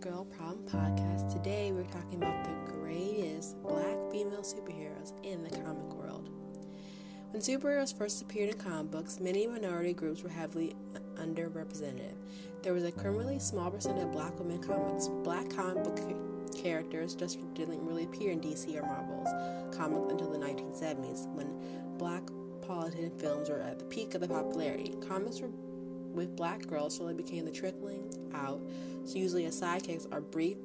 Girl Problem podcast. Today we're talking about the greatest black female superheroes in the comic world. When superheroes first appeared in comic books, many minority groups were heavily underrepresented. There was a criminally small percent of black women comics. Black comic book characters just didn't really appear in DC or Marvel's comics until the 1970s, when black politician films were at the peak of the popularity. Comics were with black girls slowly became the trickling out, so usually as sidekicks are brief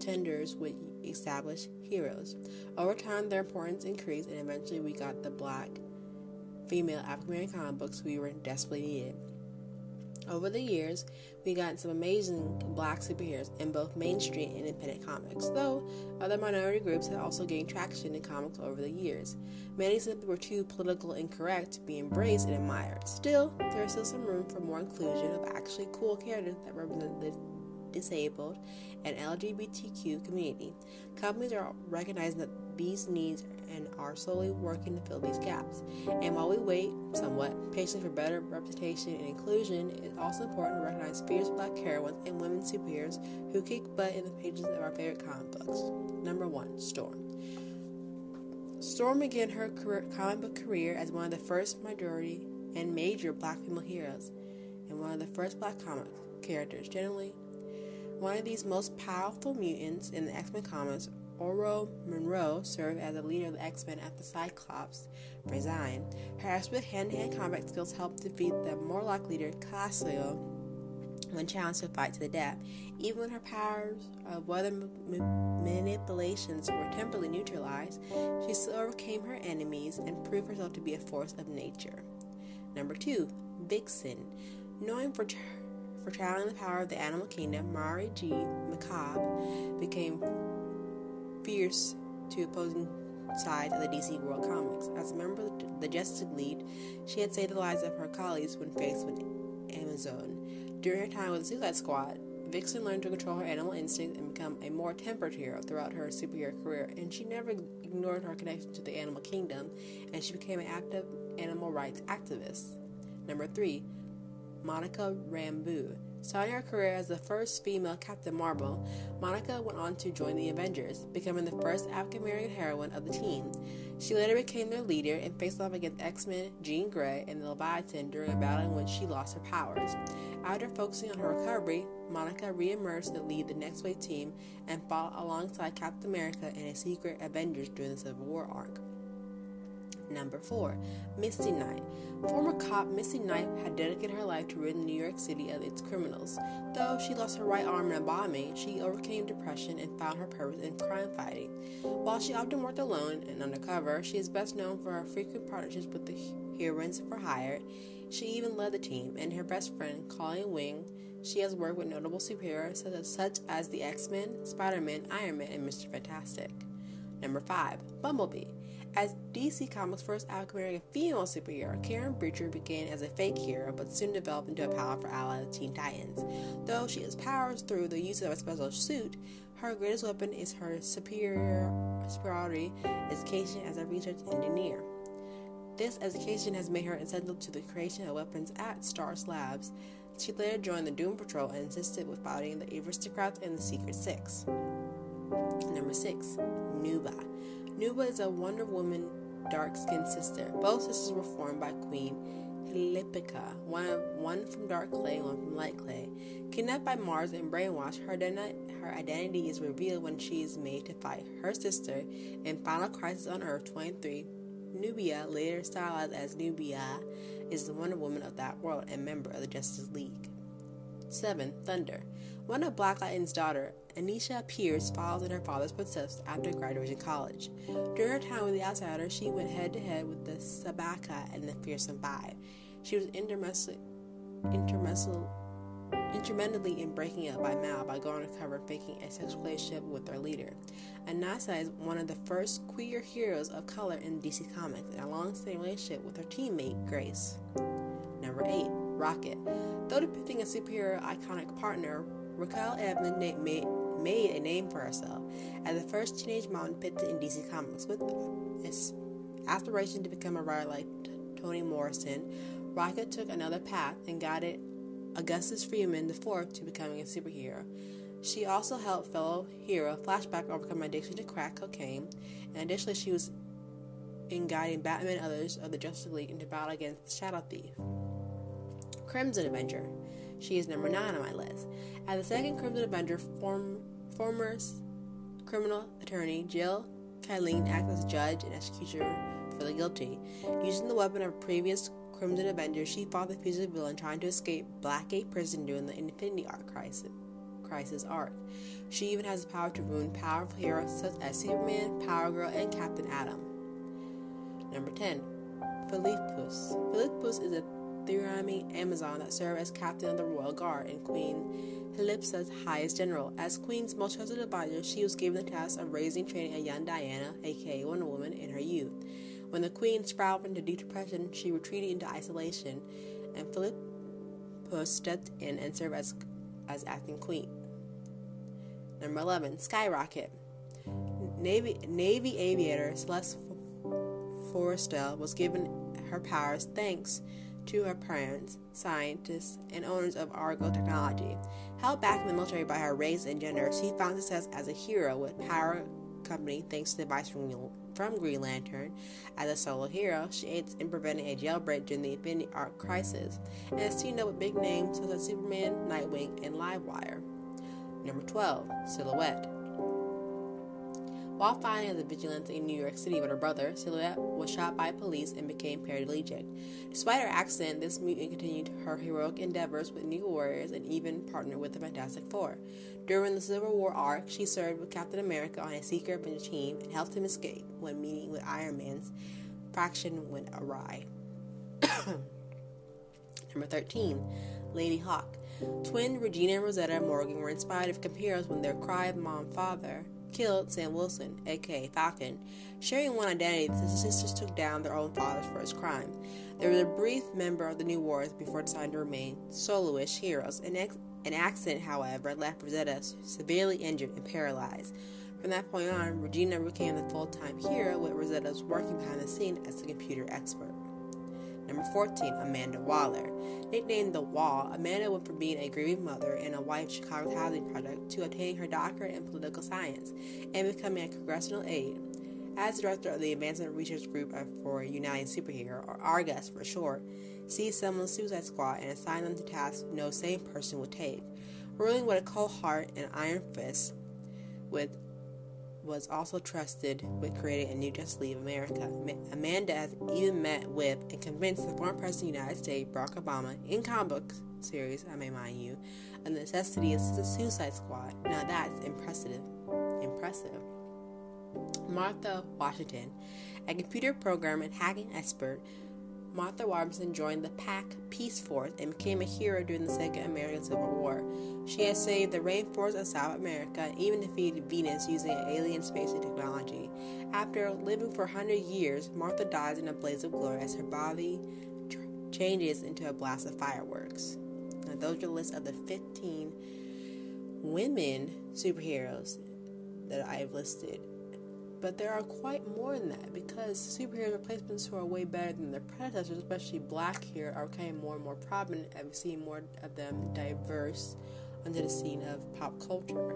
tenders with established heroes. Over time, their importance increased, and eventually, we got the black female African American comic books we were desperately needed. Over the years, we got some amazing black superheroes in both mainstream and independent comics, though other minority groups have also gained traction in comics over the years. Many simply were too politically incorrect to be embraced and admired. Still, there is still some room for more inclusion of actually cool characters that represent the disabled and LGBTQ community. Companies are recognizing that these needs and are slowly working to fill these gaps. And while we wait somewhat patiently for better representation and inclusion, it's also important to recognize fierce black heroines and women superheroes who kick butt in the pages of our favorite comic books. Number one, Storm. Storm began her career, comic book career as one of the first majority and major black female heroes, and one of the first black comic characters. Generally, one of these most powerful mutants in the X Men comics Ororo Munroe served as the leader of the X-Men after Cyclops resigned. Her expert hand-to-hand combat skills helped defeat the Morlock leader Callisto when challenged to fight to the death. Even when her powers of weather manipulations were temporarily neutralized, she still overcame her enemies and proved herself to be a force of nature. Number two, Vixen. Known for for channeling the power of the animal kingdom, Mari G. McCabe became fierce to opposing sides of the DC World Comics. As a member of the Justice League, she had saved the lives of her colleagues when faced with Amazon. During her time with the Suicide Squad, Vixen learned to control her animal instincts and become a more tempered hero throughout her superhero career, and she never ignored her connection to the animal kingdom, and she became an active animal rights activist. Number three, Monica Rambeau. Starting her career as the first female Captain Marvel, Monica went on to join the Avengers, becoming the first African American heroine of the team. She later became their leader and faced off against X Men, Jean Grey, and the Leviathan during a battle in which she lost her powers. After focusing on her recovery, Monica re-emerged to lead the Next Wave team and fought alongside Captain America in a secret Avengers during the Civil War arc. Number 4. Misty Knight. Former cop Misty Knight had dedicated her life to ridding New York City of its criminals. Though she lost her right arm in a bombing, she overcame depression and found her purpose in crime fighting. While she often worked alone and undercover, she is best known for her frequent partnerships with the heroines for hire. She even led the team, and her best friend, Colleen Wing, she has worked with notable superheroes such as, such as the X Men, Spider Man, Iron Man, and Mr. Fantastic. Number 5. Bumblebee. As DC Comics' first African American female superhero, Karen Beecher began as a fake hero but soon developed into a powerful ally of the Teen Titans. Though she has powers through the use of a special suit, her greatest weapon is her superior superiority education as a research engineer. This education has made her essential to the creation of weapons at Stars Labs. She later joined the Doom Patrol and assisted with fighting the Aristocrats and the Secret Six. Number 6. Nuba. Nuba is a Wonder Woman dark skinned sister. Both sisters were formed by Queen Hippolyta, one, one from dark clay, and one from light clay. Kidnapped by Mars and brainwashed, her, her identity is revealed when she is made to fight her sister in Final Crisis on Earth 23. Nubia, later stylized as Nubia, is the Wonder Woman of that world and member of the Justice League. 7. Thunder. One of Black Lightning's daughter, Anissa Pierce, follows in her father's footsteps after graduating college. During her time with the Outsiders, she went head to head with the Sabaka and the Fearsome Five. She was intermittently in breaking up by Mal by going undercover and faking a sexual relationship with their leader. Anissa is one of the first queer heroes of color in DC Comics and a long-standing relationship with her teammate Grace. Number 8. Rocket. Though depicting a superhero iconic partner, Raquel Evans made, made a name for herself as the first teenage mom depicted in DC Comics with aspiration to become a writer like Toni Morrison. Rocket took another path and guided Augustus Freeman IV to becoming a superhero. She also helped fellow hero Flashback overcome addiction to crack cocaine, and additionally, she was in guiding Batman and others of the Justice League into battle against the Shadow Thief. Crimson Avenger. She is number 9 on my list. As the second Crimson Avenger, form, former criminal attorney Jill Carlyle acts as judge and executioner for the guilty. Using the weapon of a previous Crimson Avenger, she fought the fugitive villain trying to escape Blackgate Prison during the Infinity Arc crisis. Crisis arc. She even has the power to ruin powerful heroes such as Superman, Power Girl, and Captain Atom. Number 10. Philippus. Philippus is a Thirami Amazon that served as captain of the royal guard and Queen Hippolyta's highest general. As Queen's most trusted advisor, she was given the task of raising training a young Diana, aka Wonder Woman, in her youth. When the Queen spiraled into deep depression, she retreated into isolation, and Philippus stepped in and served as, as acting queen. Number 11, Skyrocket. Navy, Navy aviator Celeste Forrestal was given her powers thanks to her parents, scientists, and owners of Argo technology. Held back in the military by her race and gender, she found success as a hero with Power Company thanks to advice from, from Green Lantern. As a solo hero, she aids in preventing a jailbreak during the Infinity Arc crisis, and is teamed up with big names such as Superman, Nightwing, and Livewire. Number 12, Silhouette. While fighting as a vigilante in New York City with her brother, Silhouette was shot by police and became paraplegic. Despite her accident, this mutant continued her heroic endeavors with new warriors and even partnered with the Fantastic Four. During the Civil War arc, she served with Captain America on a secret adventure team and helped him escape when meeting with Iron Man's faction went awry. Number 13, Lady Hawk. Twin Regina and Rosetta Morgan were inspired of compares when their cry of mom father killed Sam Wilson, aka Falcon. Sharing one identity, the sisters took down their own father's first crime. They were a brief member of the New Wars before deciding to remain soloish heroes. An, ex- an accident, however, left Rosetta severely injured and paralyzed. From that point on, Regina became the full time hero, with Rosetta working behind the scenes as a computer expert. Number 14, Amanda Waller. Nicknamed The Wall, Amanda went from being a grieving mother and a wife Chicago's housing project to obtaining her doctorate in political science and becoming a congressional aide. As director of the Advancement Research Group for United Superhero, or ARGUS for short, sees someone Suicide Squad and assigns them to tasks no sane person would take. Ruling with a cold heart and iron fist, with was also trusted with creating a new Justice League of America. Amanda even met with and convinced the former President of the United States, Barack Obama, in comic book series, I may mind you, a necessity of the Suicide Squad. Now that's impressive. Impressive. Martha Washington, a computer programmer and hacking expert, Martha Robinson joined the PAX Peace Force and became a hero during the Second American Civil War. She has saved the rainforests of South America and even defeated Venus using alien space technology. After living for 100 years, Martha dies in a blaze of glory as her body tr- changes into a blast of fireworks. Now, those are the list of the 15 women superheroes that I've listed but there are quite more than that because superhero replacements who are way better than their predecessors, especially black here, are becoming more and more prominent and we see more of them diverse onto the scene of pop culture.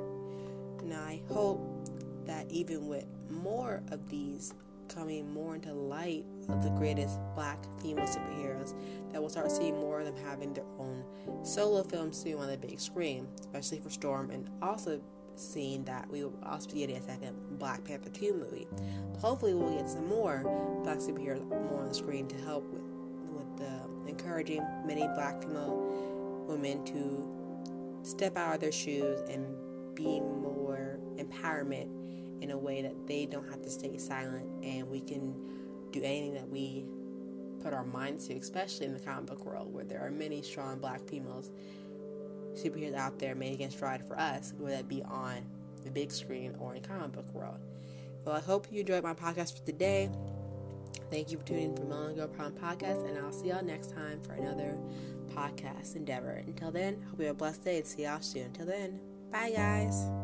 And I hope that even with more of these coming more into light of the greatest black female superheroes, that we'll start seeing more of them having their own solo films soon on the big screen, especially for Storm and also seeing that we will also be getting a second Black Panther 2 movie. Hopefully, we'll get some more black superheroes more on the screen to help with with uh, encouraging many black female women to step out of their shoes and be more empowerment in a way that they don't have to stay silent and we can do anything that we put our minds to, especially in the comic book world where there are many strong black females superheroes out there making stride for us, whether that be on the big screen or in comic book world. Well, I hope you enjoyed my podcast for today. Thank you for tuning in for Melon Girl Problem Podcast, and I'll see y'all next time for another podcast endeavor. Until then, hope you have a blessed day and see y'all soon. Until then, bye guys.